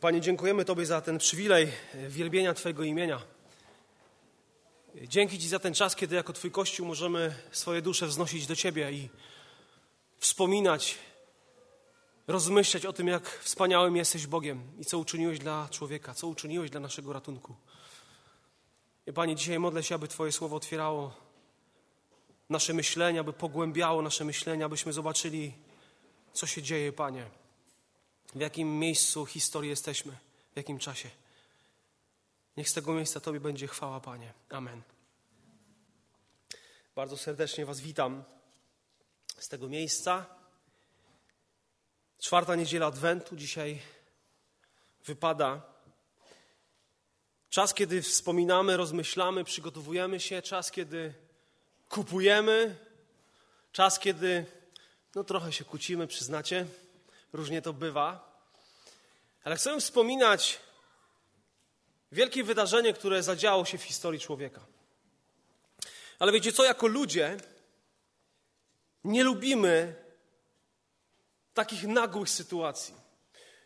Panie, dziękujemy Tobie za ten przywilej wielbienia Twojego imienia. Dzięki Ci za ten czas, kiedy jako Twój Kościół możemy swoje dusze wznosić do Ciebie i wspominać, rozmyślać o tym, jak wspaniałym jesteś Bogiem i co uczyniłeś dla człowieka, co uczyniłeś dla naszego ratunku. I Panie, dzisiaj modlę się, aby Twoje słowo otwierało nasze myślenia, aby pogłębiało nasze myślenia, abyśmy zobaczyli, co się dzieje, Panie w jakim miejscu historii jesteśmy, w jakim czasie. Niech z tego miejsca Tobie będzie chwała, Panie. Amen. Bardzo serdecznie Was witam z tego miejsca. Czwarta niedziela Adwentu dzisiaj wypada. Czas, kiedy wspominamy, rozmyślamy, przygotowujemy się, czas, kiedy kupujemy, czas, kiedy no trochę się kłócimy, przyznacie różnie to bywa. Ale chcę wspominać wielkie wydarzenie, które zadziało się w historii człowieka. Ale wiecie co, jako ludzie nie lubimy takich nagłych sytuacji.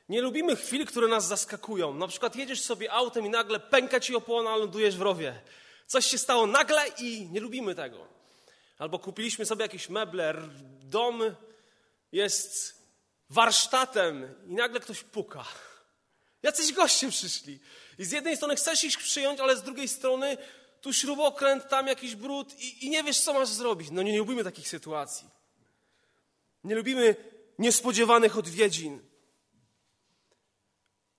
Nie lubimy chwil, które nas zaskakują. Na przykład jedziesz sobie autem i nagle pęka ci opłona, lądujesz w rowie. Coś się stało nagle i nie lubimy tego. Albo kupiliśmy sobie jakieś meble, dom jest warsztatem i nagle ktoś puka. Jacyś goście przyszli. I z jednej strony chcesz ich przyjąć, ale z drugiej strony tu śrubokręt, tam jakiś brud i, i nie wiesz, co masz zrobić. No nie, nie lubimy takich sytuacji. Nie lubimy niespodziewanych odwiedzin.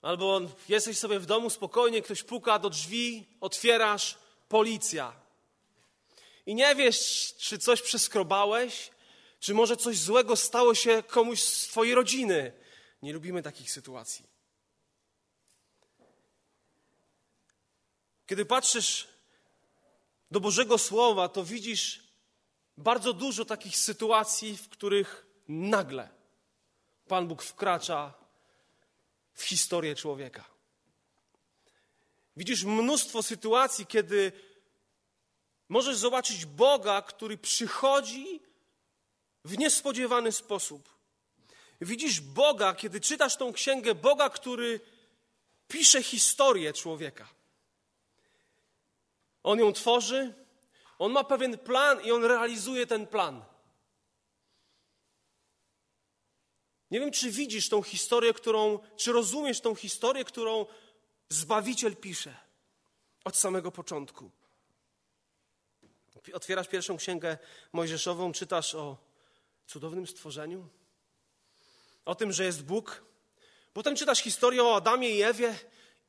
Albo jesteś sobie w domu spokojnie, ktoś puka do drzwi, otwierasz, policja. I nie wiesz, czy coś przeskrobałeś, czy może coś złego stało się komuś z Twojej rodziny? Nie lubimy takich sytuacji. Kiedy patrzysz do Bożego Słowa, to widzisz bardzo dużo takich sytuacji, w których nagle Pan Bóg wkracza w historię człowieka. Widzisz mnóstwo sytuacji, kiedy możesz zobaczyć Boga, który przychodzi w niespodziewany sposób. Widzisz Boga, kiedy czytasz tą księgę, Boga, który pisze historię człowieka. On ją tworzy, on ma pewien plan i on realizuje ten plan. Nie wiem, czy widzisz tą historię, którą, czy rozumiesz tą historię, którą Zbawiciel pisze od samego początku. Otwierasz pierwszą księgę Mojżeszową, czytasz o cudownym stworzeniu, o tym, że jest Bóg. Potem czytasz historię o Adamie i Ewie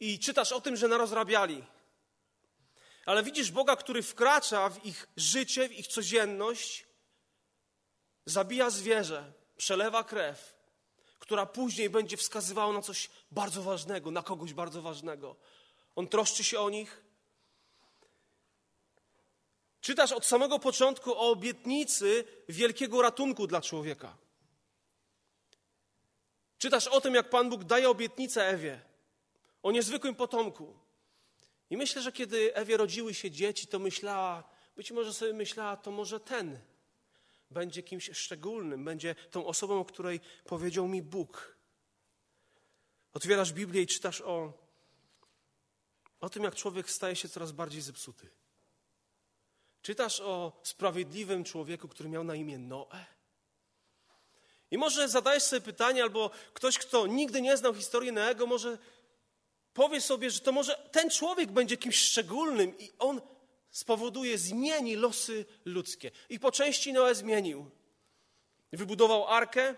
i czytasz o tym, że narozrabiali. Ale widzisz Boga, który wkracza w ich życie, w ich codzienność, zabija zwierzę, przelewa krew, która później będzie wskazywała na coś bardzo ważnego, na kogoś bardzo ważnego. On troszczy się o nich, Czytasz od samego początku o obietnicy wielkiego ratunku dla człowieka. Czytasz o tym, jak Pan Bóg daje obietnicę Ewie, o niezwykłym potomku. I myślę, że kiedy Ewie rodziły się dzieci, to myślała, być może sobie myślała, to może ten będzie kimś szczególnym, będzie tą osobą, o której powiedział mi Bóg. Otwierasz Biblię i czytasz o, o tym, jak człowiek staje się coraz bardziej zepsuty. Czytasz o sprawiedliwym człowieku, który miał na imię Noe? I może zadajesz sobie pytanie, albo ktoś, kto nigdy nie znał historii Noego, może powie sobie, że to może ten człowiek będzie kimś szczególnym i on spowoduje, zmieni losy ludzkie. I po części Noe zmienił. Wybudował arkę,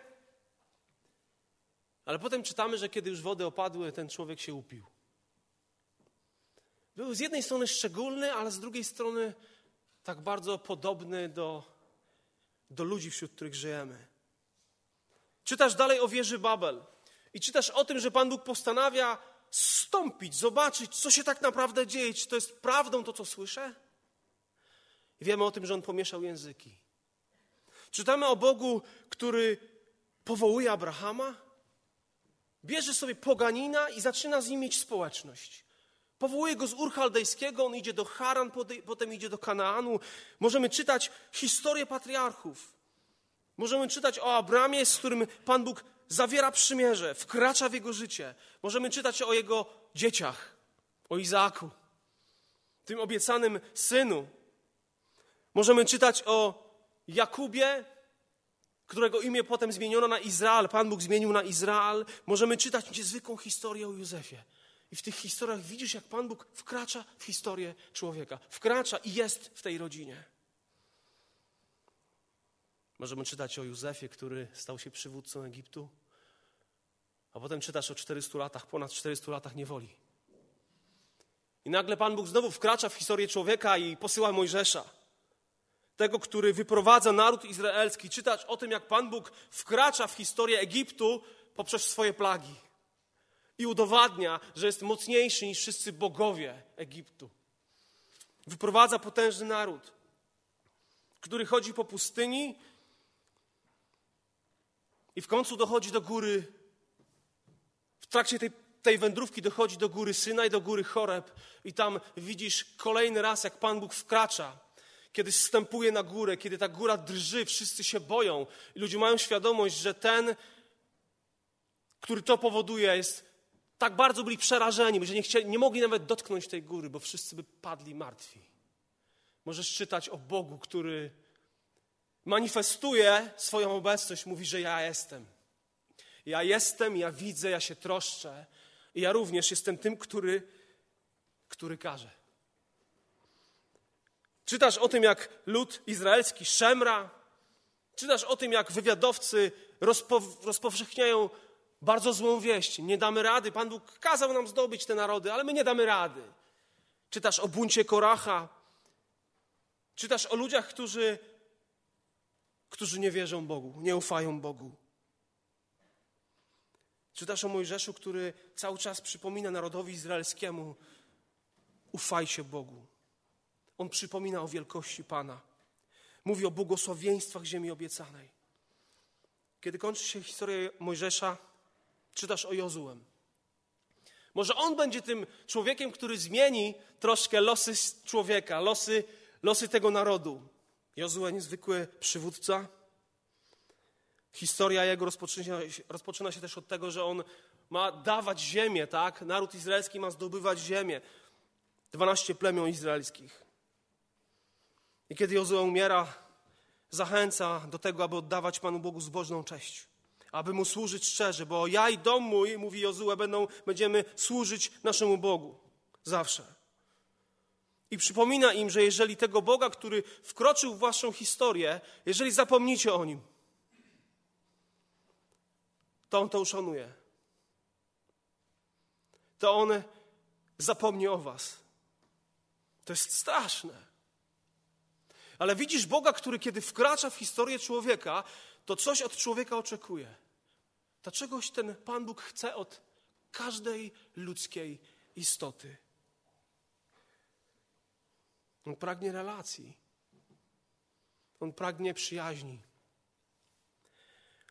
ale potem czytamy, że kiedy już wody opadły, ten człowiek się upił. Był z jednej strony szczególny, ale z drugiej strony tak bardzo podobny do, do ludzi, wśród których żyjemy. Czytasz dalej o wieży Babel i czytasz o tym, że Pan Bóg postanawia stąpić, zobaczyć, co się tak naprawdę dzieje, czy to jest prawdą to, co słyszę. I wiemy o tym, że On pomieszał języki. Czytamy o Bogu, który powołuje Abrahama, bierze sobie poganina i zaczyna z nim mieć społeczność. Powołuje go z Ur Chaldejskiego, on idzie do Haran, potem idzie do Kanaanu. Możemy czytać historię patriarchów. Możemy czytać o Abramie, z którym Pan Bóg zawiera przymierze, wkracza w jego życie. Możemy czytać o jego dzieciach, o Izaaku, tym obiecanym synu. Możemy czytać o Jakubie, którego imię potem zmieniono na Izrael. Pan Bóg zmienił na Izrael. Możemy czytać niezwykłą historię o Józefie. I w tych historiach widzisz, jak Pan Bóg wkracza w historię człowieka. Wkracza i jest w tej rodzinie. Możemy czytać o Józefie, który stał się przywódcą Egiptu, a potem czytasz o 400 latach, ponad 400 latach niewoli. I nagle Pan Bóg znowu wkracza w historię człowieka i posyła Mojżesza, tego, który wyprowadza naród izraelski. Czytać o tym, jak Pan Bóg wkracza w historię Egiptu poprzez swoje plagi i udowadnia, że jest mocniejszy niż wszyscy bogowie Egiptu. Wyprowadza potężny naród, który chodzi po pustyni i w końcu dochodzi do góry. W trakcie tej, tej wędrówki dochodzi do góry Syna i do góry Choreb, i tam widzisz kolejny raz, jak Pan Bóg wkracza. Kiedy wstępuje na górę, kiedy ta góra drży, wszyscy się boją i ludzie mają świadomość, że ten, który to powoduje, jest tak bardzo byli przerażeni, że nie, chcieli, nie mogli nawet dotknąć tej góry, bo wszyscy by padli martwi. Możesz czytać o Bogu, który manifestuje swoją obecność, mówi, że ja jestem. Ja jestem, ja widzę, ja się troszczę. I ja również jestem tym, który, który każe. Czytasz o tym, jak lud izraelski szemra. Czytasz o tym, jak wywiadowcy rozpo, rozpowszechniają bardzo złą wieść. Nie damy rady. Pan Bóg kazał nam zdobyć te narody, ale my nie damy rady. Czytasz o buncie Koracha. Czytasz o ludziach, którzy którzy nie wierzą Bogu, nie ufają Bogu. Czytasz o Mojżeszu, który cały czas przypomina narodowi izraelskiemu: ufajcie Bogu. On przypomina o wielkości Pana. Mówi o błogosławieństwach ziemi obiecanej. Kiedy kończy się historia Mojżesza, czytasz o Jozułem. Może on będzie tym człowiekiem, który zmieni troszkę losy człowieka, losy, losy tego narodu. Jozue, niezwykły przywódca. Historia jego rozpoczyna, rozpoczyna się też od tego, że on ma dawać ziemię, tak? Naród izraelski ma zdobywać ziemię. Dwanaście plemion izraelskich. I kiedy Jozue umiera, zachęca do tego, aby oddawać Panu Bogu zbożną cześć. Aby Mu służyć szczerze, bo ja i dom mój, mówi Jozue, będą, będziemy służyć naszemu Bogu. Zawsze. I przypomina im, że jeżeli tego Boga, który wkroczył w waszą historię, jeżeli zapomnicie o nim, to on to uszanuje. To on zapomni o was. To jest straszne. Ale widzisz Boga, który kiedy wkracza w historię człowieka, to coś od człowieka oczekuje. To czegoś ten Pan Bóg chce od każdej ludzkiej istoty. On pragnie relacji. On pragnie przyjaźni.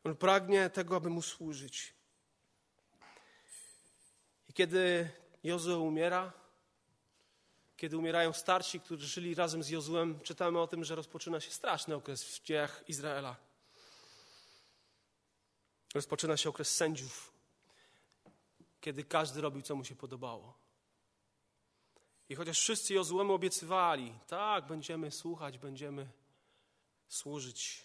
On pragnie tego, aby mu służyć. I kiedy Jozue umiera, kiedy umierają starsi, którzy żyli razem z Jozuem, czytamy o tym, że rozpoczyna się straszny okres w dziejach Izraela. Rozpoczyna się okres sędziów, kiedy każdy robił, co mu się podobało. I chociaż wszyscy Jozuemu obiecywali, tak, będziemy słuchać, będziemy służyć,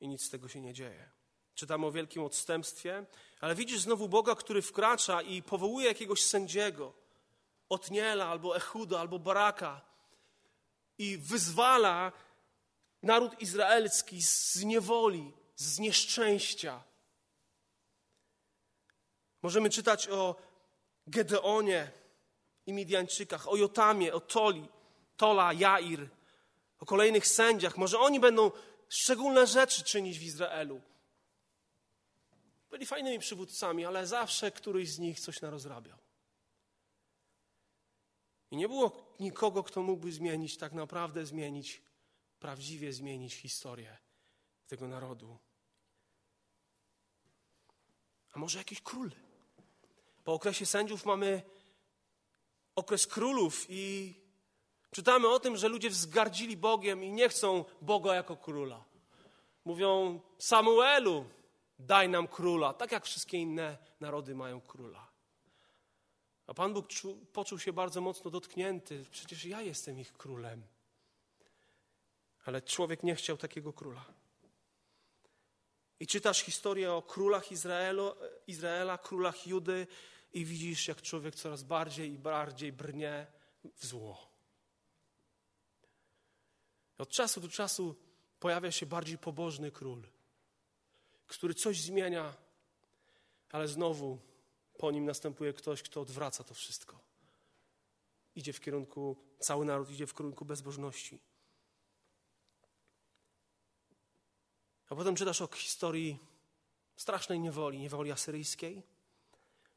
i nic z tego się nie dzieje. Czytamy o wielkim odstępstwie, ale widzisz znowu Boga, który wkracza i powołuje jakiegoś sędziego, Otniela, albo Echuda, albo Baraka i wyzwala naród izraelski z niewoli, z nieszczęścia. Możemy czytać o Gedeonie, i Midianczykach, o Jotamie, o Toli, Tola, Jair, o kolejnych sędziach. Może oni będą szczególne rzeczy czynić w Izraelu. Byli fajnymi przywódcami, ale zawsze któryś z nich coś narozrabiał. I nie było nikogo, kto mógłby zmienić, tak naprawdę zmienić, prawdziwie zmienić historię tego narodu. A może jakiś król? Po okresie sędziów mamy okres królów i czytamy o tym, że ludzie wzgardzili Bogiem i nie chcą Boga jako króla. Mówią Samuelu, Daj nam króla, tak jak wszystkie inne narody mają króla. A Pan Bóg czu, poczuł się bardzo mocno dotknięty. Przecież ja jestem ich królem. Ale człowiek nie chciał takiego króla. I czytasz historię o królach Izraelu, Izraela, królach Judy i widzisz, jak człowiek coraz bardziej i bardziej brnie w zło. Od czasu do czasu pojawia się bardziej pobożny król, który coś zmienia, ale znowu po nim następuje ktoś, kto odwraca to wszystko. Idzie w kierunku, cały naród idzie w kierunku bezbożności. A potem czytasz o historii strasznej niewoli, niewoli asyryjskiej.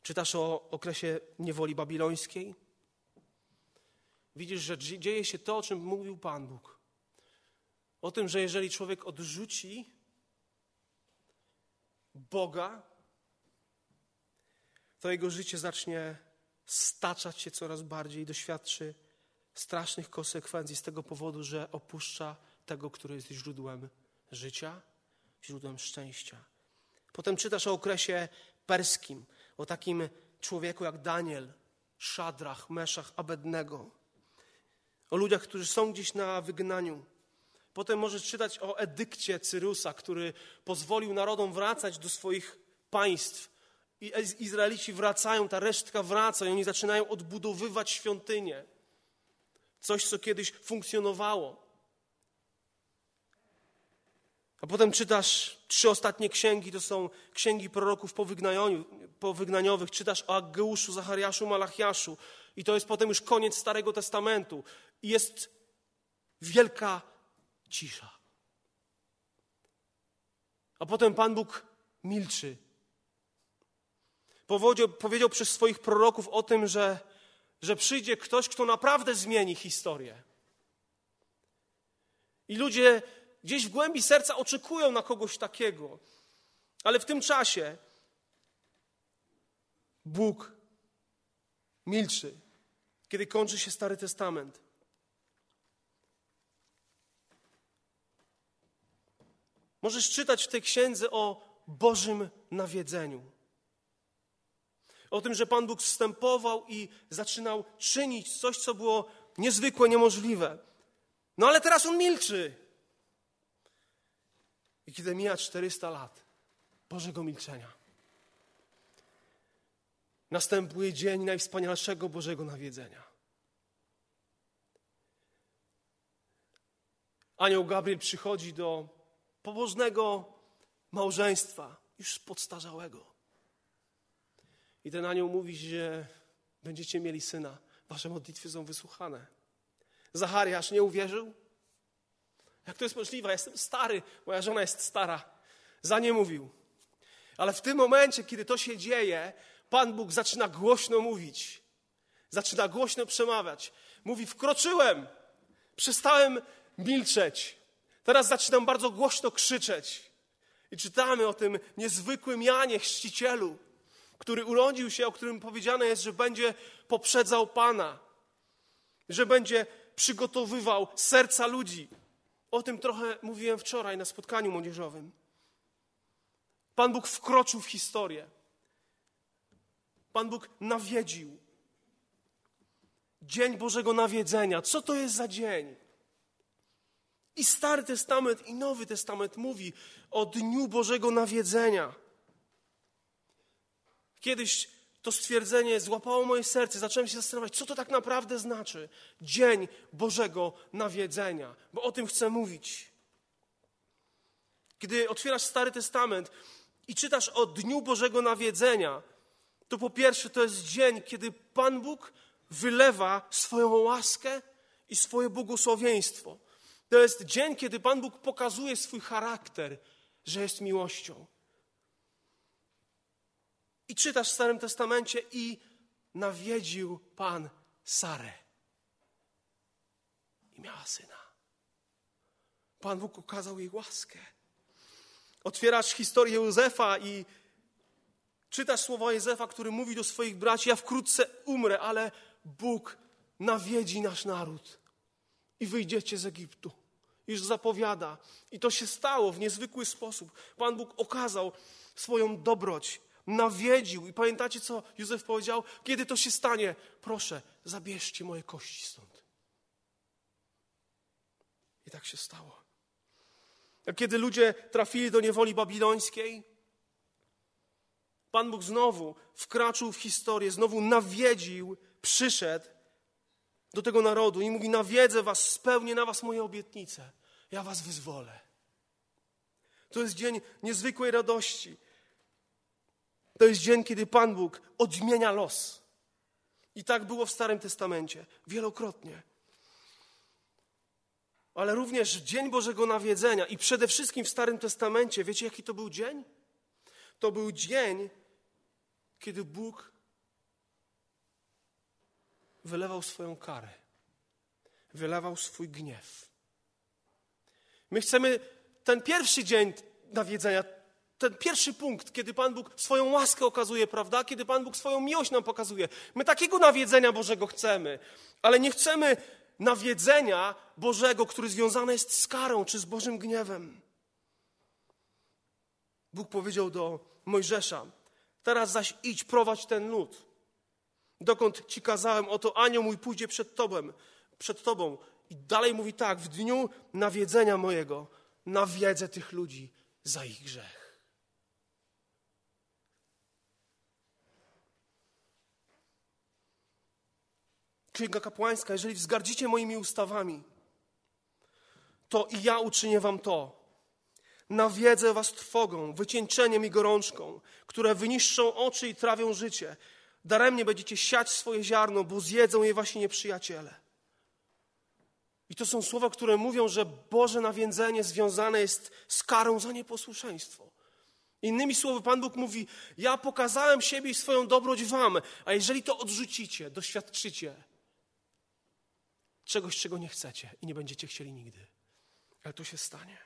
Czytasz o okresie niewoli babilońskiej. Widzisz, że dzieje się to, o czym mówił Pan Bóg. O tym, że jeżeli człowiek odrzuci Boga, to jego życie zacznie staczać się coraz bardziej i doświadczy strasznych konsekwencji z tego powodu, że opuszcza tego, który jest źródłem życia, źródłem szczęścia. Potem czytasz o okresie perskim, o takim człowieku jak Daniel, Szadrach, Meszach, Abednego, o ludziach, którzy są gdzieś na wygnaniu. Potem możesz czytać o edykcie Cyrusa, który pozwolił narodom wracać do swoich państw. I Izraelici wracają, ta resztka wraca i oni zaczynają odbudowywać świątynię. Coś, co kiedyś funkcjonowało. A potem czytasz trzy ostatnie księgi, to są księgi proroków powygnaniowych. Czytasz o Aggeuszu, Zachariaszu, Malachiaszu. I to jest potem już koniec Starego Testamentu. I jest wielka cisza. A potem Pan Bóg milczy. Powiedział, powiedział przez swoich proroków o tym, że, że przyjdzie ktoś, kto naprawdę zmieni historię. I ludzie gdzieś w głębi serca oczekują na kogoś takiego. Ale w tym czasie Bóg milczy, kiedy kończy się Stary Testament. Możesz czytać w tej księdze o Bożym nawiedzeniu. O tym, że Pan Bóg wstępował i zaczynał czynić coś, co było niezwykłe, niemożliwe. No ale teraz on milczy. I kiedy mija 400 lat Bożego milczenia, następuje dzień najwspanialszego Bożego nawiedzenia. Anioł Gabriel przychodzi do pobożnego małżeństwa, już podstarzałego. I ten anioł mówi, że będziecie mieli syna, wasze modlitwy są wysłuchane. Zachariasz nie uwierzył? Jak to jest możliwe? Ja jestem stary, moja żona jest stara. Za nie mówił. Ale w tym momencie, kiedy to się dzieje, Pan Bóg zaczyna głośno mówić. Zaczyna głośno przemawiać. Mówi: Wkroczyłem, przestałem milczeć. Teraz zaczynam bardzo głośno krzyczeć. I czytamy o tym niezwykłym Janie Chrzcicielu, który urodził się, o którym powiedziane jest, że będzie poprzedzał Pana, że będzie przygotowywał serca ludzi. O tym trochę mówiłem wczoraj na spotkaniu młodzieżowym. Pan Bóg wkroczył w historię. Pan Bóg nawiedził. Dzień Bożego Nawiedzenia. Co to jest za dzień? I Stary Testament, i Nowy Testament mówi o dniu Bożego nawiedzenia. Kiedyś to stwierdzenie złapało moje serce, zacząłem się zastanawiać, co to tak naprawdę znaczy. Dzień Bożego nawiedzenia, bo o tym chcę mówić. Kiedy otwierasz Stary Testament i czytasz o dniu Bożego nawiedzenia, to po pierwsze to jest dzień, kiedy Pan Bóg wylewa swoją łaskę i swoje błogosławieństwo. To jest dzień, kiedy Pan Bóg pokazuje swój charakter, że jest miłością. I czytasz w Starym Testamencie i nawiedził Pan Sarę. I miała syna. Pan Bóg okazał jej łaskę. Otwierasz historię Józefa i czytasz słowa Józefa, który mówi do swoich braci: Ja wkrótce umrę, ale Bóg nawiedzi nasz naród i wyjdziecie z Egiptu. Już zapowiada. I to się stało w niezwykły sposób. Pan Bóg okazał swoją dobroć, nawiedził. I pamiętacie, co Józef powiedział? Kiedy to się stanie? Proszę, zabierzcie moje kości stąd. I tak się stało. Kiedy ludzie trafili do niewoli babilońskiej, Pan Bóg znowu wkraczył w historię, znowu nawiedził, przyszedł do tego narodu i mówi: Nawiedzę was, spełnię na was moje obietnice. Ja was wyzwolę. To jest dzień niezwykłej radości. To jest dzień, kiedy Pan Bóg odmienia los. I tak było w Starym Testamencie wielokrotnie. Ale również Dzień Bożego Nawiedzenia i przede wszystkim w Starym Testamencie, wiecie jaki to był dzień? To był dzień, kiedy Bóg wylewał swoją karę, wylewał swój gniew. My chcemy ten pierwszy dzień nawiedzenia, ten pierwszy punkt, kiedy Pan Bóg swoją łaskę okazuje, prawda? Kiedy Pan Bóg swoją miłość nam pokazuje. My takiego nawiedzenia Bożego chcemy, ale nie chcemy nawiedzenia Bożego, który związany jest z karą czy z Bożym gniewem. Bóg powiedział do Mojżesza: Teraz zaś idź, prowadź ten lud. Dokąd ci kazałem, oto anioł mój pójdzie przed tobą, przed tobą. I dalej mówi tak: w dniu nawiedzenia mojego nawiedzę tych ludzi za ich grzech. Księga kapłańska, jeżeli wzgardzicie moimi ustawami, to i ja uczynię wam to. Nawiedzę was trwogą, wycieńczeniem i gorączką, które wyniszczą oczy i trawią życie. Daremnie będziecie siać swoje ziarno, bo zjedzą je wasi nieprzyjaciele. I to są słowa, które mówią, że Boże nawiedzenie związane jest z karą za nieposłuszeństwo. Innymi słowy, Pan Bóg mówi: Ja pokazałem siebie i swoją dobroć Wam, a jeżeli to odrzucicie, doświadczycie czegoś, czego nie chcecie i nie będziecie chcieli nigdy. Ale to się stanie.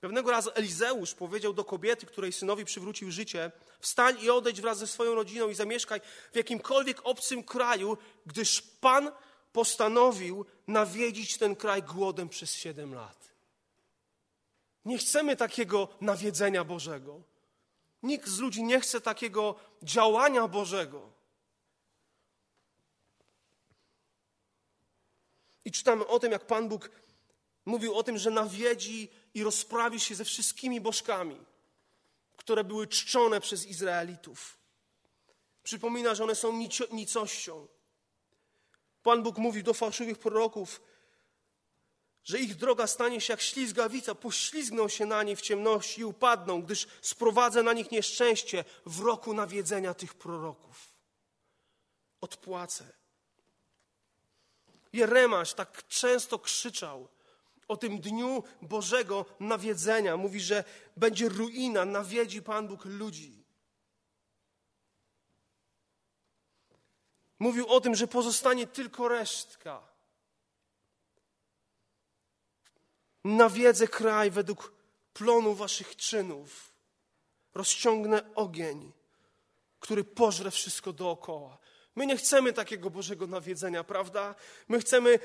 Pewnego razu Elizeusz powiedział do kobiety, której synowi przywrócił życie: Wstań i odejdź wraz ze swoją rodziną i zamieszkaj w jakimkolwiek obcym kraju, gdyż Pan postanowił nawiedzić ten kraj głodem przez siedem lat. Nie chcemy takiego nawiedzenia Bożego. Nikt z ludzi nie chce takiego działania Bożego. I czytamy o tym, jak Pan Bóg mówił o tym, że nawiedzi i rozprawi się ze wszystkimi bożkami, które były czczone przez Izraelitów. Przypomina, że one są nicością. Pan Bóg mówi do fałszywych proroków, że ich droga stanie się jak ślizgawica, poślizgną się na niej w ciemności i upadną, gdyż sprowadzę na nich nieszczęście w roku nawiedzenia tych proroków. Odpłacę. Jeremasz tak często krzyczał o tym dniu Bożego nawiedzenia. Mówi, że będzie ruina, nawiedzi Pan Bóg ludzi. Mówił o tym, że pozostanie tylko resztka. Nawiedzę kraj według plonu waszych czynów. Rozciągnę ogień, który pożre wszystko dookoła. My nie chcemy takiego Bożego nawiedzenia, prawda? My chcemy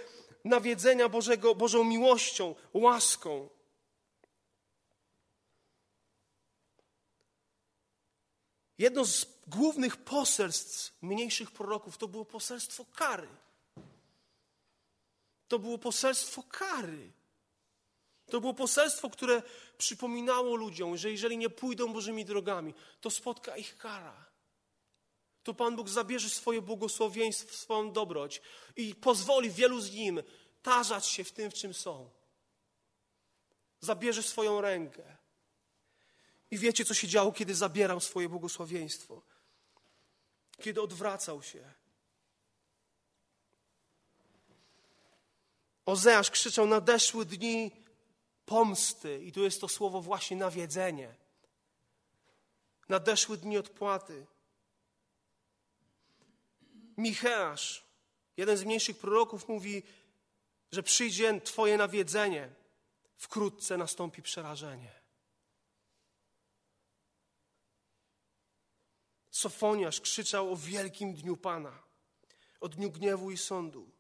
nawiedzenia Bożego, Bożą miłością, łaską. Jedno z głównych poselstw mniejszych proroków to było poselstwo kary. To było poselstwo kary. To było poselstwo, które przypominało ludziom, że jeżeli nie pójdą Bożymi drogami, to spotka ich kara. To Pan Bóg zabierze swoje błogosławieństwo, swoją dobroć i pozwoli wielu z nim tarzać się w tym, w czym są. Zabierze swoją rękę. I wiecie, co się działo, kiedy zabierał swoje błogosławieństwo? Kiedy odwracał się. Ozeasz krzyczał: Nadeszły dni pomsty. I tu jest to słowo właśnie nawiedzenie. Nadeszły dni odpłaty. Micheasz, jeden z mniejszych proroków, mówi: że przyjdzie Twoje nawiedzenie, wkrótce nastąpi przerażenie. Sofoniasz krzyczał o wielkim dniu Pana, o dniu gniewu i sądu.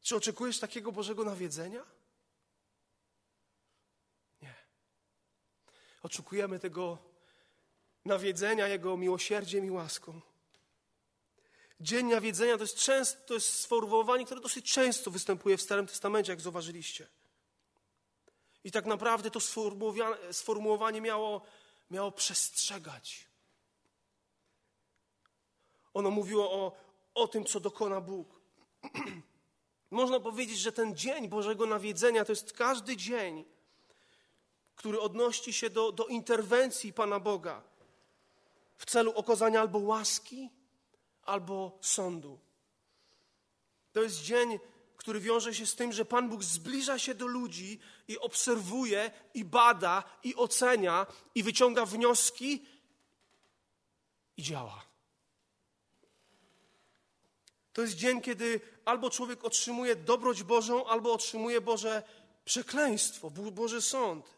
Czy oczekujesz takiego Bożego nawiedzenia? Oczekujemy tego nawiedzenia Jego miłosierdziem i łaską. Dzień nawiedzenia to jest, często, to jest sformułowanie, które dosyć często występuje w Starym Testamencie, jak zauważyliście. I tak naprawdę to sformułowanie miało, miało przestrzegać. Ono mówiło o, o tym, co dokona Bóg. Można powiedzieć, że ten dzień Bożego Nawiedzenia to jest każdy dzień, który odnosi się do, do interwencji Pana Boga w celu okazania albo łaski, albo sądu. To jest dzień, który wiąże się z tym, że Pan Bóg zbliża się do ludzi i obserwuje, i bada, i ocenia, i wyciąga wnioski i działa. To jest dzień, kiedy albo człowiek otrzymuje dobroć Bożą, albo otrzymuje Boże przekleństwo, Boży sąd.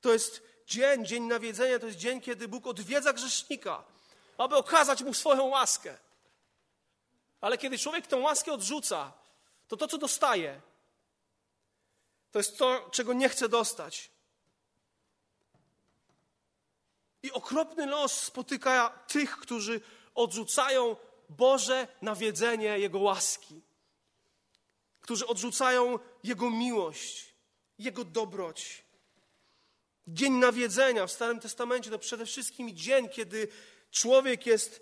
To jest dzień, dzień nawiedzenia, to jest dzień, kiedy Bóg odwiedza grzesznika, aby okazać mu swoją łaskę. Ale kiedy człowiek tę łaskę odrzuca, to to, co dostaje, to jest to, czego nie chce dostać. I okropny los spotyka tych, którzy odrzucają Boże nawiedzenie Jego łaski, którzy odrzucają Jego miłość, Jego dobroć. Dzień nawiedzenia w Starym Testamencie to przede wszystkim dzień, kiedy człowiek jest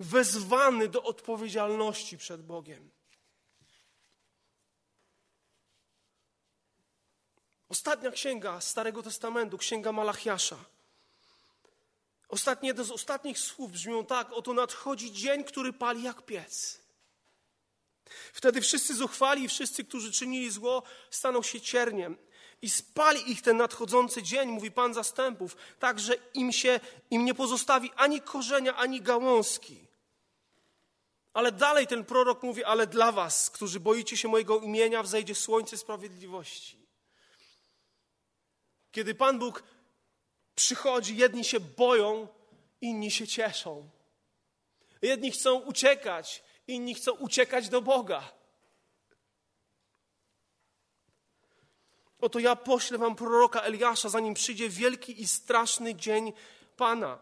wezwany do odpowiedzialności przed Bogiem. Ostatnia księga Starego Testamentu, księga Malachiasza. Ostatnie, z ostatnich słów brzmią tak: Oto nadchodzi dzień, który pali jak piec. Wtedy wszyscy zuchwali i wszyscy, którzy czynili zło, staną się cierniem. I spali ich ten nadchodzący dzień, mówi Pan zastępów, tak, że im się im nie pozostawi ani korzenia, ani gałązki. Ale dalej ten prorok mówi, ale dla was, którzy boicie się mojego imienia, wzejdzie słońce sprawiedliwości. Kiedy Pan Bóg przychodzi, jedni się boją, inni się cieszą. Jedni chcą uciekać, inni chcą uciekać do Boga. Oto ja poślę wam proroka Eliasza, zanim przyjdzie wielki i straszny dzień Pana.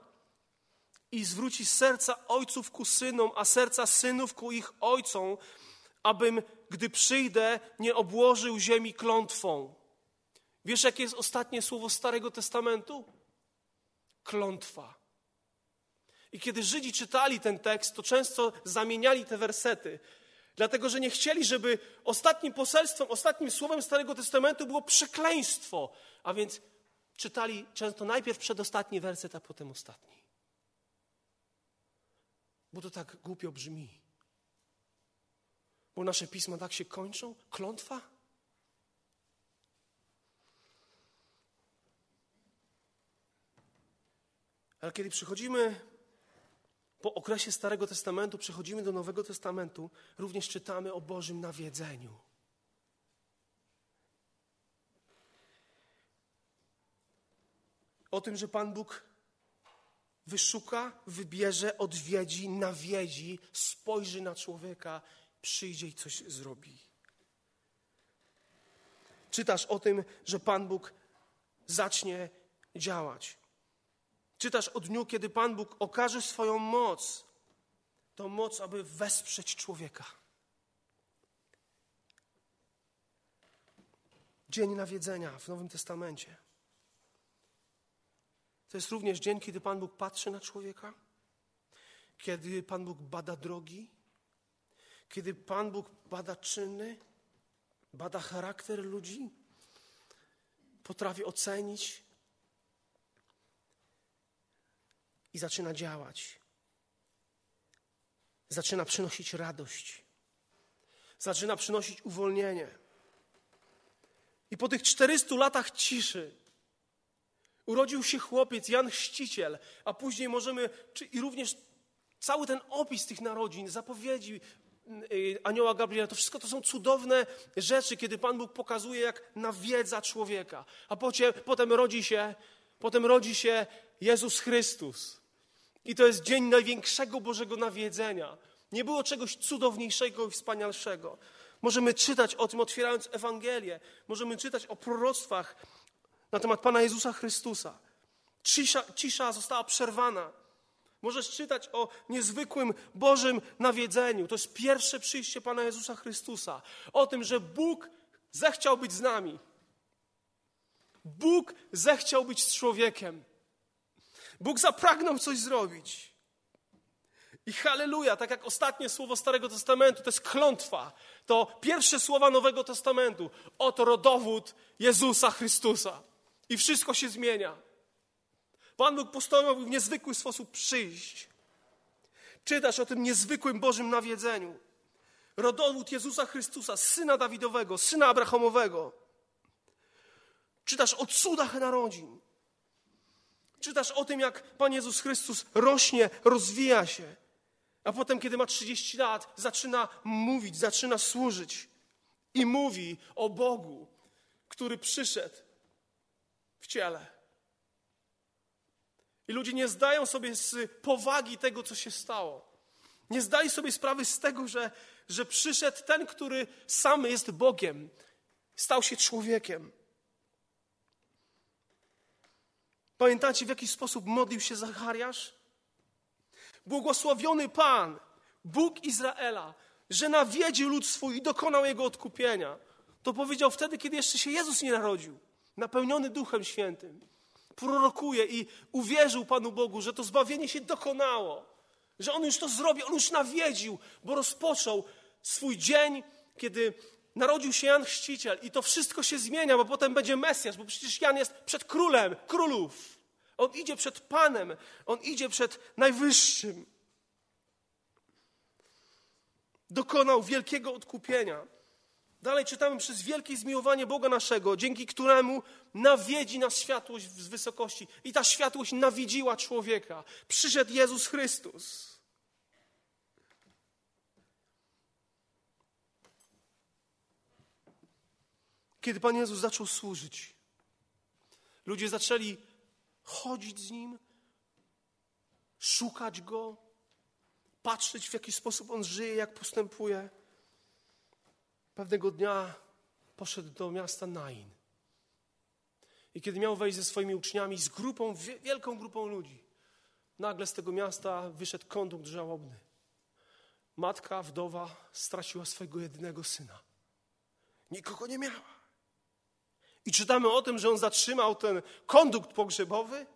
I zwróci serca ojców ku synom, a serca synów ku ich ojcom, abym, gdy przyjdę, nie obłożył ziemi klątwą. Wiesz, jakie jest ostatnie słowo Starego Testamentu? Klątwa. I kiedy Żydzi czytali ten tekst, to często zamieniali te wersety. Dlatego, że nie chcieli, żeby ostatnim poselstwem, ostatnim słowem Starego Testamentu było przekleństwo. A więc czytali często najpierw przedostatni werset, a potem ostatni. Bo to tak głupio brzmi. Bo nasze pisma tak się kończą. Klątwa? Ale kiedy przychodzimy po okresie Starego Testamentu, przechodzimy do Nowego Testamentu, również czytamy o Bożym nawiedzeniu. O tym, że Pan Bóg wyszuka, wybierze, odwiedzi, nawiedzi, spojrzy na człowieka, przyjdzie i coś zrobi. Czytasz o tym, że Pan Bóg zacznie działać. Czytasz o dniu, kiedy Pan Bóg okaże swoją moc. To moc, aby wesprzeć człowieka. Dzień nawiedzenia w Nowym Testamencie. To jest również dzień, kiedy Pan Bóg patrzy na człowieka, kiedy Pan Bóg bada drogi, kiedy Pan Bóg bada czyny, bada charakter ludzi, potrafi ocenić i zaczyna działać. Zaczyna przynosić radość. Zaczyna przynosić uwolnienie. I po tych 400 latach ciszy urodził się chłopiec Jan Chrzciciel, a później możemy, i również cały ten opis tych narodzin, zapowiedzi y, anioła Gabriela, to wszystko to są cudowne rzeczy, kiedy Pan Bóg pokazuje, jak nawiedza człowieka. A potem, potem rodzi się, potem rodzi się Jezus Chrystus. I to jest dzień największego Bożego nawiedzenia. Nie było czegoś cudowniejszego i wspanialszego. Możemy czytać o tym, otwierając Ewangelię. Możemy czytać o proroctwach na temat Pana Jezusa Chrystusa. Cisza, cisza została przerwana. Możesz czytać o niezwykłym Bożym nawiedzeniu. To jest pierwsze przyjście Pana Jezusa Chrystusa. O tym, że Bóg zechciał być z nami. Bóg zechciał być z człowiekiem. Bóg zapragnął coś zrobić. I halleluja, tak jak ostatnie słowo Starego Testamentu, to jest klątwa. To pierwsze słowa Nowego Testamentu. Oto rodowód Jezusa Chrystusa. I wszystko się zmienia. Pan Bóg postanowił w niezwykły sposób przyjść. Czytasz o tym niezwykłym Bożym nawiedzeniu. Rodowód Jezusa Chrystusa, syna Dawidowego, syna Abrahamowego. Czytasz o cudach narodzin. Czytasz o tym, jak Pan Jezus Chrystus rośnie, rozwija się. A potem, kiedy ma 30 lat, zaczyna mówić, zaczyna służyć. I mówi o Bogu, który przyszedł w ciele. I ludzie nie zdają sobie z powagi tego, co się stało. Nie zdali sobie sprawy z tego, że, że przyszedł ten, który sam jest Bogiem, stał się człowiekiem. Pamiętacie, w jaki sposób modlił się Zachariasz? Błogosławiony Pan, Bóg Izraela, że nawiedził lud swój i dokonał jego odkupienia. To powiedział wtedy, kiedy jeszcze się Jezus nie narodził, napełniony Duchem Świętym. Prorokuje i uwierzył Panu Bogu, że to zbawienie się dokonało, że On już to zrobił, On już nawiedził, bo rozpoczął swój dzień, kiedy narodził się Jan Chrzciciel i to wszystko się zmienia, bo potem będzie Mesjasz, bo przecież Jan jest przed królem królów. On idzie przed Panem, on idzie przed Najwyższym. Dokonał wielkiego odkupienia. Dalej czytamy przez wielkie zmiłowanie Boga naszego, dzięki któremu nawiedzi nas światłość z wysokości. I ta światłość nawiedziła człowieka. Przyszedł Jezus Chrystus. Kiedy Pan Jezus zaczął służyć, ludzie zaczęli chodzić z Nim, szukać Go, patrzeć w jaki sposób On żyje, jak postępuje. Pewnego dnia poszedł do miasta Nain. I kiedy miał wejść ze swoimi uczniami, z grupą, wielką grupą ludzi, nagle z tego miasta wyszedł kondukt żałobny. Matka, wdowa straciła swojego jedynego syna. Nikogo nie miała. I czytamy o tym, że on zatrzymał ten kondukt pogrzebowy.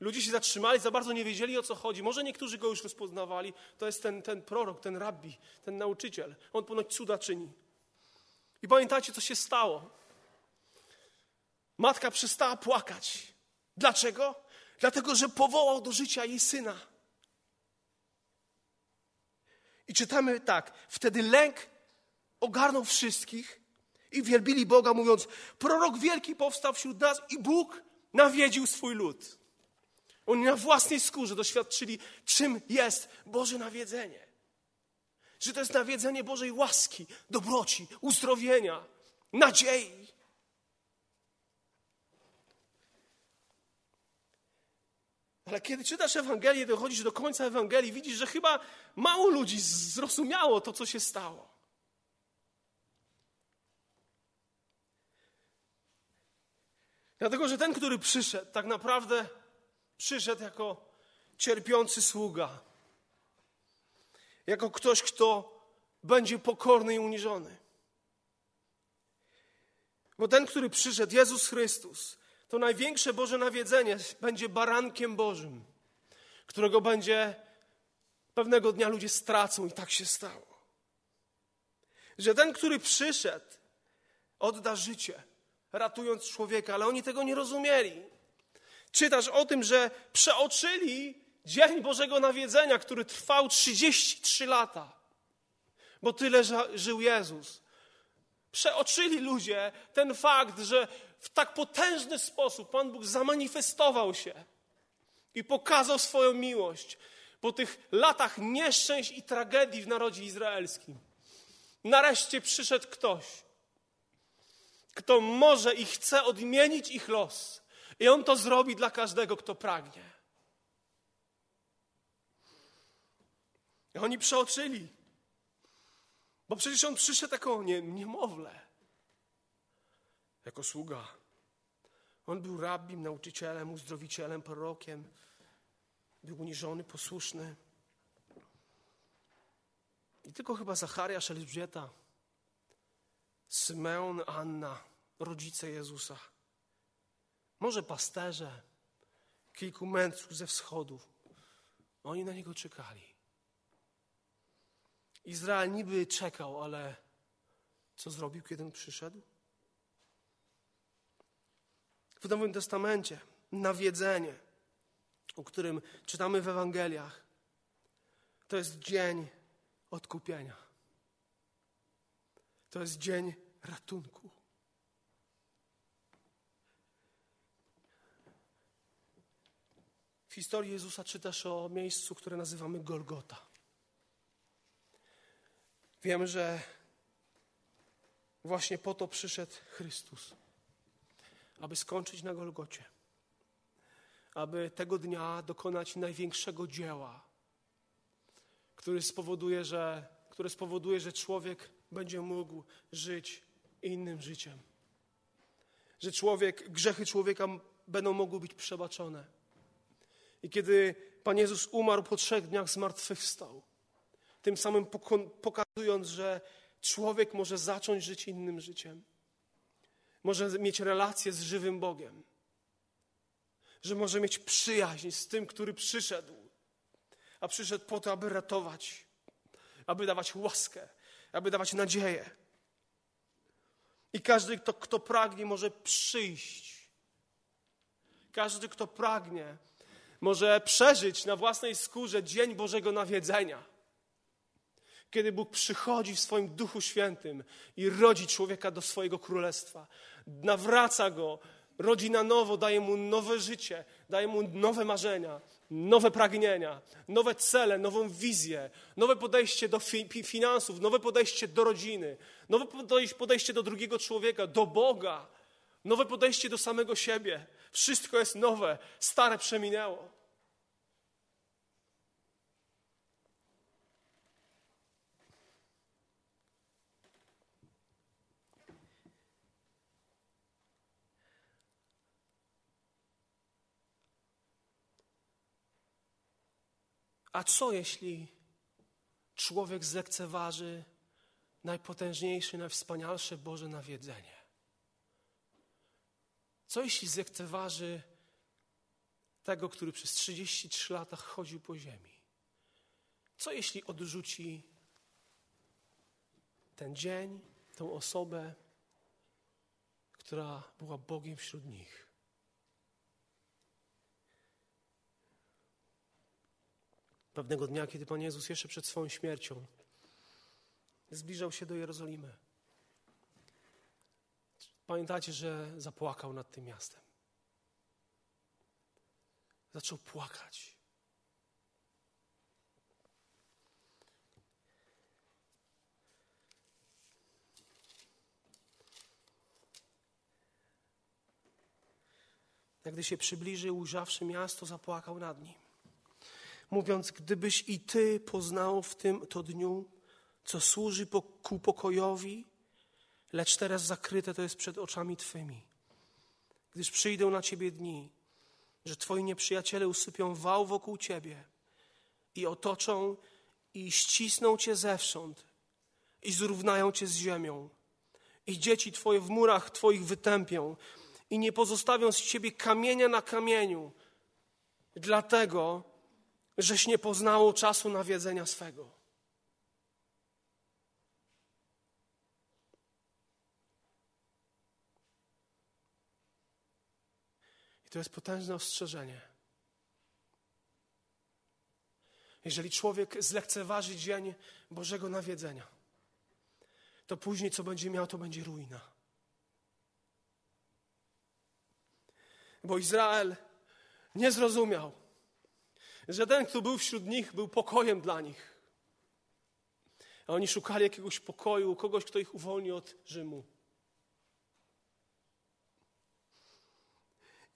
Ludzie się zatrzymali, za bardzo nie wiedzieli o co chodzi. Może niektórzy go już rozpoznawali. To jest ten, ten prorok, ten rabbi, ten nauczyciel. On ponoć cuda czyni. I pamiętacie, co się stało? Matka przestała płakać. Dlaczego? Dlatego, że powołał do życia jej syna. I czytamy tak: wtedy lęk ogarnął wszystkich i wielbili Boga, mówiąc: Prorok wielki powstał wśród nas i Bóg nawiedził swój lud. Oni na własnej skórze doświadczyli, czym jest Boże nawiedzenie. Że to jest nawiedzenie Bożej łaski, dobroci, uzdrowienia, nadziei. Ale kiedy czytasz Ewangelię, dochodzisz do końca Ewangelii, widzisz, że chyba mało ludzi zrozumiało to, co się stało. Dlatego, że ten, który przyszedł, tak naprawdę przyszedł jako cierpiący sługa. Jako ktoś, kto będzie pokorny i uniżony. Bo ten, który przyszedł, Jezus Chrystus, to największe Boże nawiedzenie będzie barankiem Bożym, którego będzie pewnego dnia ludzie stracą i tak się stało. Że ten, który przyszedł, odda życie ratując człowieka, ale oni tego nie rozumieli. Czytasz o tym, że przeoczyli dzień Bożego nawiedzenia, który trwał 33 lata, bo tyle żył Jezus. Przeoczyli ludzie ten fakt, że w tak potężny sposób Pan Bóg zamanifestował się i pokazał swoją miłość po tych latach nieszczęść i tragedii w narodzie izraelskim. Nareszcie przyszedł ktoś, kto może i chce odmienić ich los. I on to zrobi dla każdego, kto pragnie. I oni przeoczyli. Bo przecież on przyszedł jako nie, niemowlę, jako sługa. On był rabbim, nauczycielem, uzdrowicielem, prorokiem. Był uniżony, posłuszny. I tylko chyba Zachariasz, Elżbieta, Symeon, Anna, rodzice Jezusa. Może pasterze, kilku mędrców ze wschodu. Oni na niego czekali. Izrael niby czekał, ale co zrobił, kiedy on przyszedł? W Nowym Testamencie nawiedzenie, o którym czytamy w Ewangeliach, to jest dzień odkupienia. To jest dzień ratunku. W historii Jezusa czytasz o miejscu, które nazywamy Golgota. Wiem, że właśnie po to przyszedł Chrystus, aby skończyć na Golgocie, aby tego dnia dokonać największego dzieła, który spowoduje, że, które spowoduje, że człowiek będzie mógł żyć innym życiem. Że człowiek, grzechy człowieka będą mogły być przebaczone. I kiedy Pan Jezus umarł po trzech dniach, zmartwychwstał, tym samym pokazując, że człowiek może zacząć żyć innym życiem. Może mieć relację z żywym Bogiem. Że może mieć przyjaźń z tym, który przyszedł. A przyszedł po to, aby ratować, aby dawać łaskę, aby dawać nadzieję. I każdy, kto, kto pragnie, może przyjść. Każdy, kto pragnie, może przeżyć na własnej skórze dzień Bożego nawiedzenia. Kiedy Bóg przychodzi w swoim Duchu Świętym i rodzi człowieka do swojego królestwa, nawraca go, rodzi na nowo, daje mu nowe życie, daje mu nowe marzenia, nowe pragnienia, nowe cele, nową wizję, nowe podejście do fi finansów, nowe podejście do rodziny, nowe podejście do drugiego człowieka, do Boga, nowe podejście do samego siebie. Wszystko jest nowe, stare przeminęło. A co jeśli człowiek zlekceważy najpotężniejsze, najwspanialsze Boże nawiedzenie? Co jeśli zlekceważy tego, który przez 33 lata chodził po ziemi? Co jeśli odrzuci ten dzień, tą osobę, która była Bogiem wśród nich? Pewnego dnia, kiedy Pan Jezus jeszcze przed swoją śmiercią zbliżał się do Jerozolimy. Pamiętacie, że zapłakał nad tym miastem. Zaczął płakać. Jak gdy się przybliżył, ujrzawszy miasto, zapłakał nad nim mówiąc, gdybyś i Ty poznał w tym to dniu, co służy ku pokojowi, lecz teraz zakryte to jest przed oczami Twymi. Gdyż przyjdą na Ciebie dni, że Twoi nieprzyjaciele usypią wał wokół Ciebie i otoczą i ścisną Cię zewsząd i zrównają Cię z ziemią. I dzieci Twoje w murach Twoich wytępią i nie pozostawią z Ciebie kamienia na kamieniu. Dlatego, żeś nie poznało czasu nawiedzenia swego. I to jest potężne ostrzeżenie. Jeżeli człowiek zlekceważy dzień Bożego nawiedzenia, to później co będzie miał, to będzie ruina. Bo Izrael nie zrozumiał, że ten, kto był wśród nich, był pokojem dla nich. A oni szukali jakiegoś pokoju, kogoś, kto ich uwolni od Rzymu.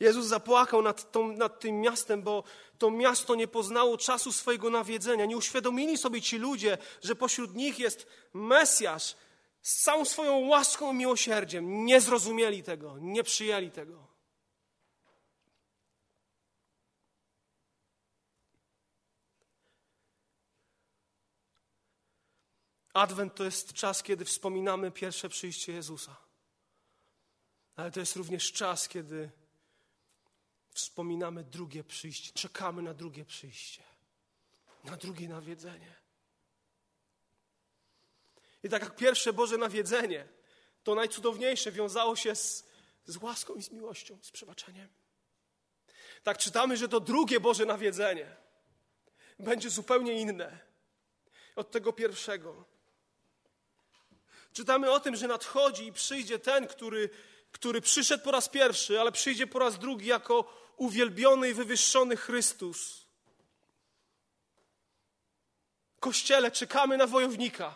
Jezus zapłakał nad, tą, nad, tym miastem, bo to miasto nie poznało czasu swojego nawiedzenia. Nie uświadomili sobie ci ludzie, że pośród nich jest Mesjasz z całą swoją łaską i miłosierdziem. Nie zrozumieli tego, nie przyjęli tego. Adwent to jest czas, kiedy wspominamy pierwsze przyjście Jezusa. Ale to jest również czas, kiedy wspominamy drugie przyjście, czekamy na drugie przyjście, na drugie nawiedzenie. I tak jak pierwsze Boże nawiedzenie, to najcudowniejsze wiązało się z, z łaską i z miłością, z przebaczeniem. Tak czytamy, że to drugie Boże nawiedzenie będzie zupełnie inne od tego pierwszego. Czytamy o tym, że nadchodzi i przyjdzie ten, który, który przyszedł po raz pierwszy, ale przyjdzie po raz drugi jako uwielbiony i wywyższony Chrystus. Kościele, czekamy na wojownika.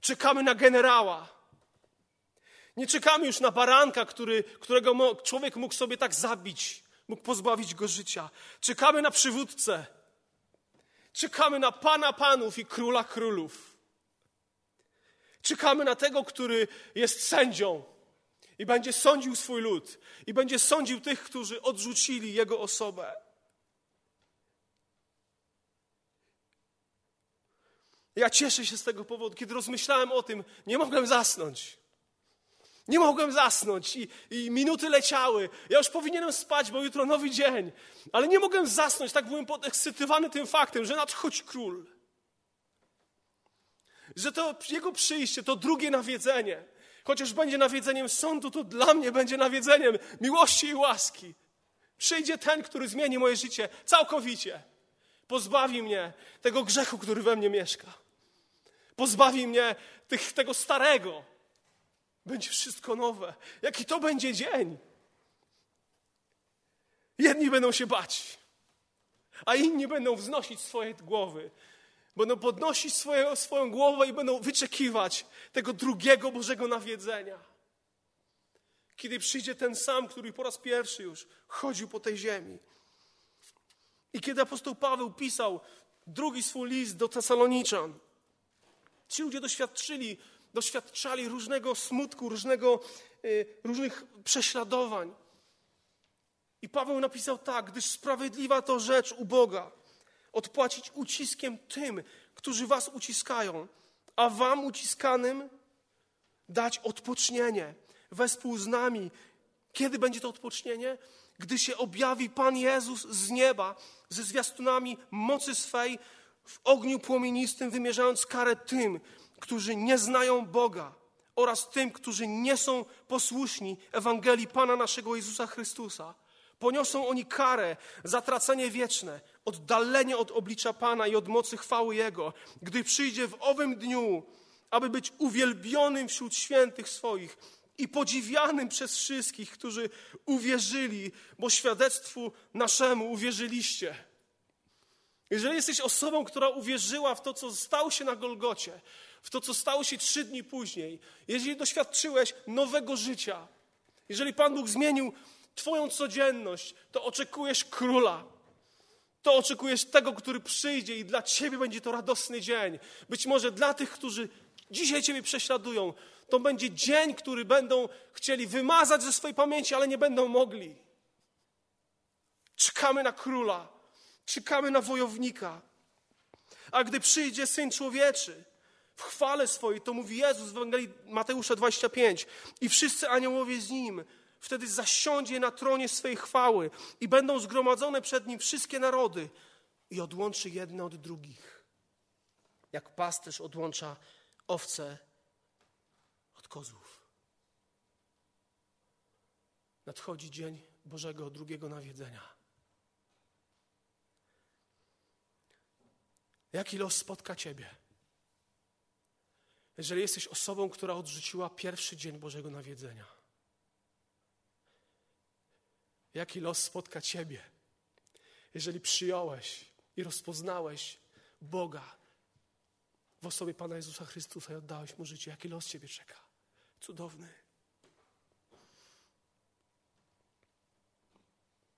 Czekamy na generała. Nie czekamy już na baranka, który, którego człowiek mógł sobie tak zabić, mógł pozbawić go życia. Czekamy na przywódcę. Czekamy na Pana Panów i Króla Królów. Czekamy na tego, który jest sędzią i będzie sądził swój lud i będzie sądził tych, którzy odrzucili jego osobę. Ja cieszę się z tego powodu. Kiedy rozmyślałem o tym, nie mogłem zasnąć. Nie mogłem zasnąć i, i, minuty leciały. Ja już powinienem spać, bo jutro nowy dzień. Ale nie mogłem zasnąć, tak byłem podekscytowany tym faktem, że nadchodzi król. Że to jego przyjście, to drugie nawiedzenie, chociaż będzie nawiedzeniem sądu, to dla mnie będzie nawiedzeniem miłości i łaski. Przyjdzie ten, który zmieni moje życie całkowicie. Pozbawi mnie tego grzechu, który we mnie mieszka. Pozbawi mnie tych, tego starego. Będzie wszystko nowe. Jaki to będzie dzień? Jedni będą się bać, a inni będą wznosić swoje głowy. Będą podnosić swoje, swoją głowę i będą wyczekiwać tego drugiego Bożego nawiedzenia. Kiedy przyjdzie ten sam, który po raz pierwszy już chodził po tej ziemi. I kiedy apostoł Paweł pisał drugi swój list do Tesaloniczan, Ci ludzie doświadczyli, doświadczali różnego smutku, różnego, y, różnych prześladowań. I Paweł napisał tak, gdyż sprawiedliwa to rzecz u Boga, odpłacić uciskiem tym, którzy was uciskają, a wam uciskanym dać odpocznienie wespół z nami. Kiedy będzie to odpocznienie? Gdy się objawi Pan Jezus z nieba ze zwiastunami mocy swej, w ogniu płomienistym, wymierzając karę tym, którzy nie znają Boga oraz tym, którzy nie są posłuszni Ewangelii Pana naszego Jezusa Chrystusa. Poniosą oni karę, zatracenie wieczne, oddalenie od oblicza Pana i od mocy chwały Jego, gdy przyjdzie w owym dniu, aby być uwielbionym wśród świętych swoich i podziwianym przez wszystkich, którzy uwierzyli, bo świadectwu naszemu uwierzyliście. Jeżeli jesteś osobą, która uwierzyła w to, co stało się na Golgocie, w to, co stało się trzy dni później, jeżeli doświadczyłeś nowego życia, jeżeli Pan Bóg zmienił Twoją codzienność, to oczekujesz króla. To oczekujesz tego, który przyjdzie i dla Ciebie będzie to radosny dzień. Być może dla tych, którzy dzisiaj Ciebie prześladują, to będzie dzień, który będą chcieli wymazać ze swojej pamięci, ale nie będą mogli. Czekamy na króla. Czekamy na wojownika. A gdy przyjdzie Syn Człowieczy w chwale swojej, to mówi Jezus w Ewangelii Mateusza 25 i wszyscy aniołowie z Nim, wtedy zasiądzie na tronie swej chwały i będą zgromadzone przed Nim wszystkie narody i odłączy jedne od drugich. Jak pasterz odłącza owce od kozłów. Nadchodzi dzień Bożego drugiego nawiedzenia. Jaki los spotka Ciebie? Jeżeli jesteś osobą, która odrzuciła pierwszy dzień Bożego nawiedzenia, jaki los spotka Ciebie, jeżeli przyjąłeś i rozpoznałeś Boga w osobie Pana Jezusa Chrystusa i oddałeś Mu życie, jaki los Ciebie czeka? Cudowny.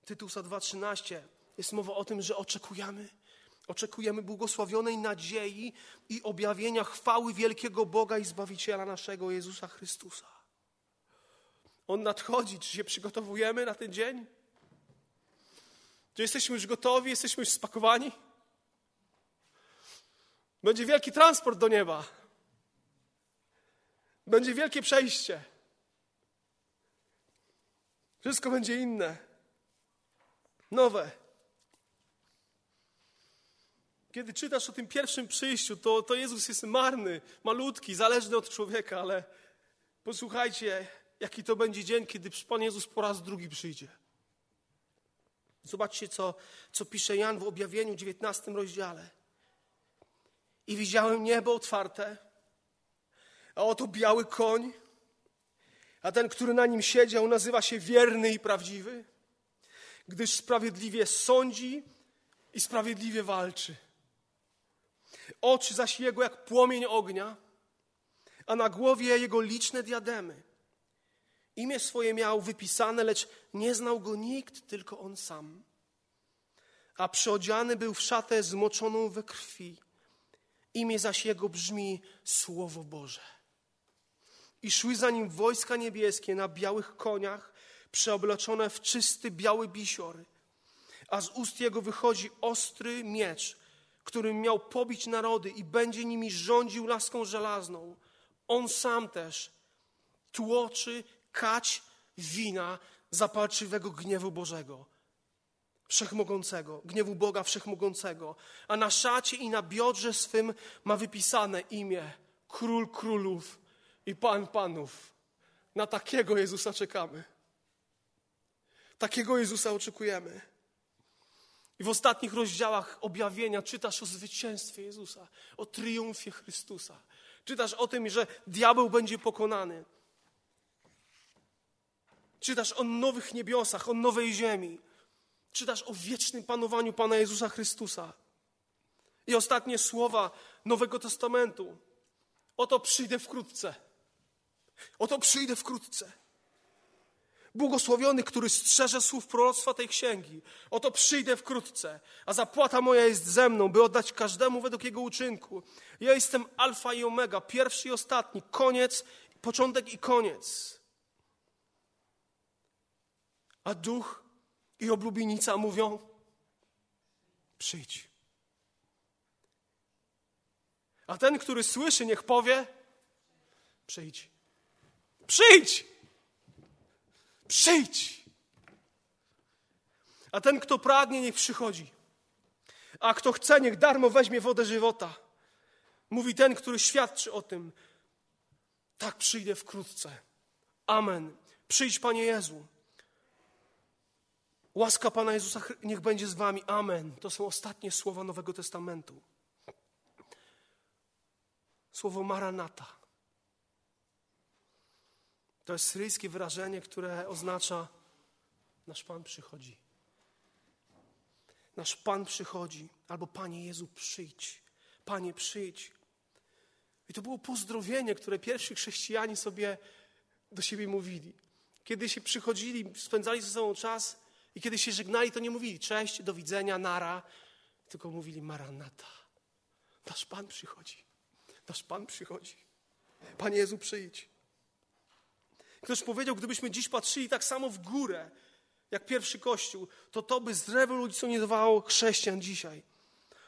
Tytusa 2.13 jest mowa o tym, że oczekujemy Oczekujemy błogosławionej nadziei i objawienia chwały wielkiego Boga i Zbawiciela naszego Jezusa Chrystusa. On nadchodzi. Czy się przygotowujemy na ten dzień? Czy jesteśmy już gotowi? Jesteśmy już spakowani? Będzie wielki transport do nieba. Będzie wielkie przejście. Wszystko będzie inne. Nowe. Kiedy czytasz o tym pierwszym przyjściu, to, to Jezus jest marny, malutki, zależny od człowieka, ale posłuchajcie, jaki to będzie dzień, kiedy Pan Jezus po raz drugi przyjdzie. Zobaczcie, co, co pisze Jan w objawieniu 19 rozdziale. I widziałem niebo otwarte, a oto biały koń, a ten, który na nim siedział, nazywa się wierny i prawdziwy, gdyż sprawiedliwie sądzi i sprawiedliwie walczy. Oczy zaś jego jak płomień ognia, a na głowie jego liczne diademy. Imię swoje miał wypisane, lecz nie znał go nikt, tylko on sam. A przyodziany był w szatę zmoczoną we krwi. Imię zaś jego brzmi Słowo Boże. I szły za nim wojska niebieskie na białych koniach, przeobleczone w czysty biały bisior. A z ust jego wychodzi ostry miecz, którym miał pobić narody i będzie nimi rządził laską żelazną. On sam też tłoczy kać wina zapalczywego gniewu Bożego, wszechmogącego, gniewu Boga wszechmogącego. A na szacie i na biodrze swym ma wypisane imię Król Królów i Pan Panów. Na takiego Jezusa czekamy. Takiego Jezusa oczekujemy. I w ostatnich rozdziałach objawienia czytasz o zwycięstwie Jezusa, o triumfie Chrystusa. Czytasz o tym, że diabeł będzie pokonany. Czytasz o nowych niebiosach, o nowej ziemi. Czytasz o wiecznym panowaniu Pana Jezusa Chrystusa. I ostatnie słowa Nowego Testamentu. Oto przyjdę wkrótce. Oto przyjdę wkrótce. Błogosławiony, który strzeże słów proroctwa tej księgi. Oto przyjdę wkrótce, a zapłata moja jest ze mną, by oddać każdemu według jego uczynku. Ja jestem alfa i omega, pierwszy i ostatni, koniec, początek i koniec. A duch i oblubienica mówią: przyjdź. A ten, który słyszy, niech powie: przyjdź. Przyjdź! Przyjdź! A ten, kto pragnie, niech przychodzi. A kto chce, niech darmo weźmie wodę żywota. Mówi ten, który świadczy o tym. Tak przyjdę wkrótce. Amen. Przyjdź, Panie Jezu. Łaska Pana Jezusa niech będzie z Wami. Amen. To są ostatnie słowa Nowego Testamentu. Słowo Maranata. To jest syryjskie wyrażenie, które oznacza nasz Pan przychodzi. Nasz Pan przychodzi, albo Panie Jezu, przyjdź. Panie, przyjdź. I to było pozdrowienie, które pierwsi chrześcijanie sobie do siebie mówili. Kiedy się przychodzili, spędzali ze sobą czas i kiedy się żegnali, to nie mówili cześć, do widzenia, nara, tylko mówili maranata. Nasz Pan przychodzi. Nasz Pan przychodzi. Panie Jezu, przyjdź. Ktoś powiedział, gdybyśmy dziś patrzyli tak samo w górę, jak pierwszy Kościół, to to by zrewolucjonizowało chrześcijan dzisiaj.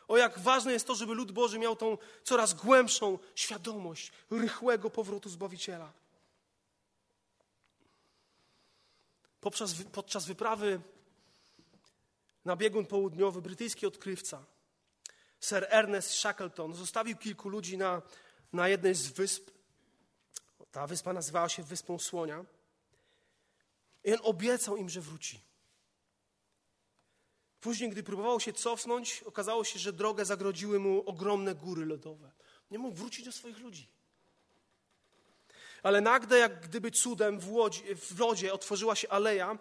O jak ważne jest to, żeby lud Boży miał tą coraz głębszą świadomość rychłego powrotu Zbawiciela. Podczas, podczas wyprawy na biegun południowy brytyjski odkrywca Sir Ernest Shackleton zostawił kilku ludzi na, na jednej z wysp ta wyspa nazywała się Wyspą Słonia. I on obiecał im, że wróci. Później, gdy próbował się cofnąć, okazało się, że drogę zagrodziły mu ogromne góry lodowe. Nie mógł wrócić do swoich ludzi. Ale nagle, jak gdyby cudem w, łodzi, w lodzie otworzyła się aleja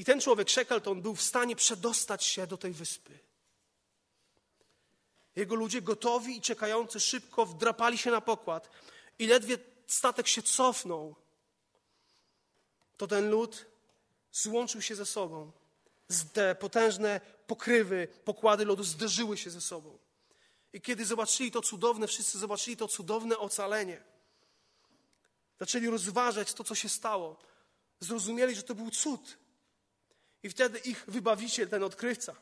i ten człowiek, Shackleton, był w stanie przedostać się do tej wyspy. Jego ludzie gotowi i czekający szybko wdrapali się na pokład i ledwie statek się cofnął, to ten lud złączył się ze sobą. Te potężne pokrywy, pokłady lodu zderzyły się ze sobą. I kiedy zobaczyli to cudowne, wszyscy zobaczyli to cudowne ocalenie. Zaczęli rozważać to, co się stało. Zrozumieli, że to był cud. I wtedy ich wybawiciel, ten odkrywca,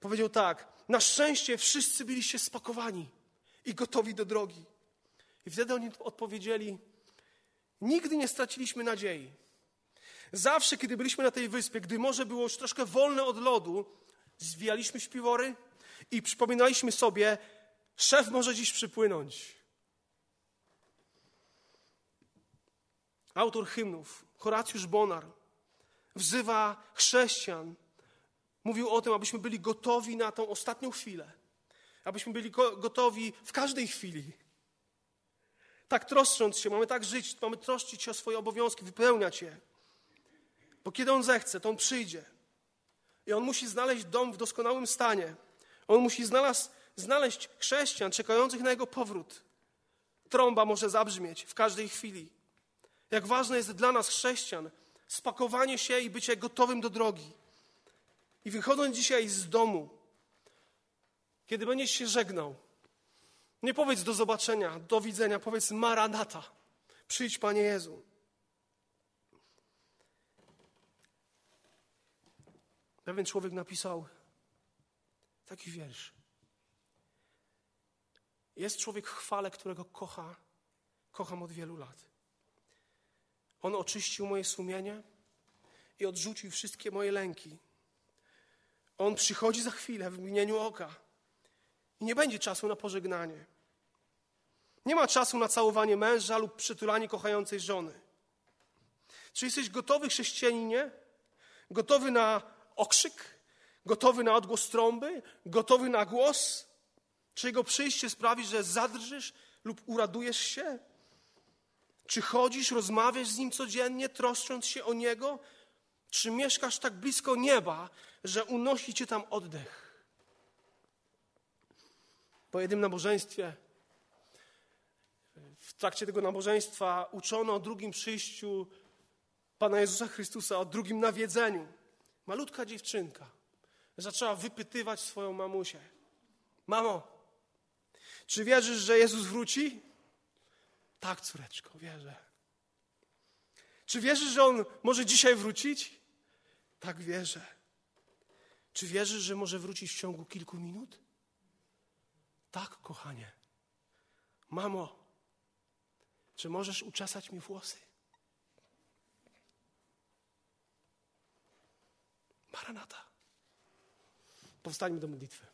powiedział tak: Na szczęście wszyscy byliście spakowani i gotowi do drogi. I wtedy oni odpowiedzieli: Nigdy nie straciliśmy nadziei. Zawsze, kiedy byliśmy na tej wyspie, gdy morze było już troszkę wolne od lodu, zwijaliśmy śpiwory i przypominaliśmy sobie, szef może dziś przypłynąć. Autor hymnów, Horacjusz Bonar, wzywa chrześcijan. Mówił o tym, abyśmy byli gotowi na tą ostatnią chwilę. Abyśmy byli gotowi w każdej chwili. Tak troszcząc się, mamy tak żyć, mamy troszczyć się o swoje obowiązki, wypełniać je. Bo kiedy On zechce, to On przyjdzie. I On musi znaleźć dom w doskonałym stanie. On musi znaleźć chrześcijan czekających na Jego powrót. Trąba może zabrzmieć w każdej chwili. Jak ważne jest dla nas, chrześcijan, spakowanie się i bycie gotowym do drogi. I wychodząc dzisiaj z domu, kiedy będziesz się żegnał, nie powiedz do zobaczenia, do widzenia, powiedz Maranata. Przyjdź, Panie Jezu. Pewien człowiek napisał taki wiersz. Jest człowiek w chwale, którego kocha, kocham od wielu lat. On oczyścił moje sumienie i odrzucił wszystkie moje lęki. On przychodzi za chwilę w mgnieniu oka i nie będzie czasu na pożegnanie. Nie ma czasu na całowanie męża lub przytulanie kochającej żony. Czy jesteś gotowy, chrześcijaninie? Gotowy na okrzyk? Gotowy na odgłos trąby? Gotowy na głos? Czy jego przyjście sprawi, że zadrżysz lub uradujesz się? Czy chodzisz, rozmawiasz z nim codziennie, troszcząc się o niego? Czy mieszkasz tak blisko nieba, że unosi cię tam oddech? Po jednym nabożeństwie, w trakcie tego nabożeństwa uczono o drugim przyjściu Pana Jezusa Chrystusa, o drugim nawiedzeniu. Malutka dziewczynka zaczęła wypytywać swoją mamusię: Mamo, czy wierzysz, że Jezus wróci? Tak, córeczko, wierzę. Czy wierzysz, że On może dzisiaj wrócić? Tak, wierzę. Czy wierzysz, że może wrócić w ciągu kilku minut? Tak, kochanie. Mamo, czy możesz uczesać mi włosy? Maranata. Powstańmy do modlitwy.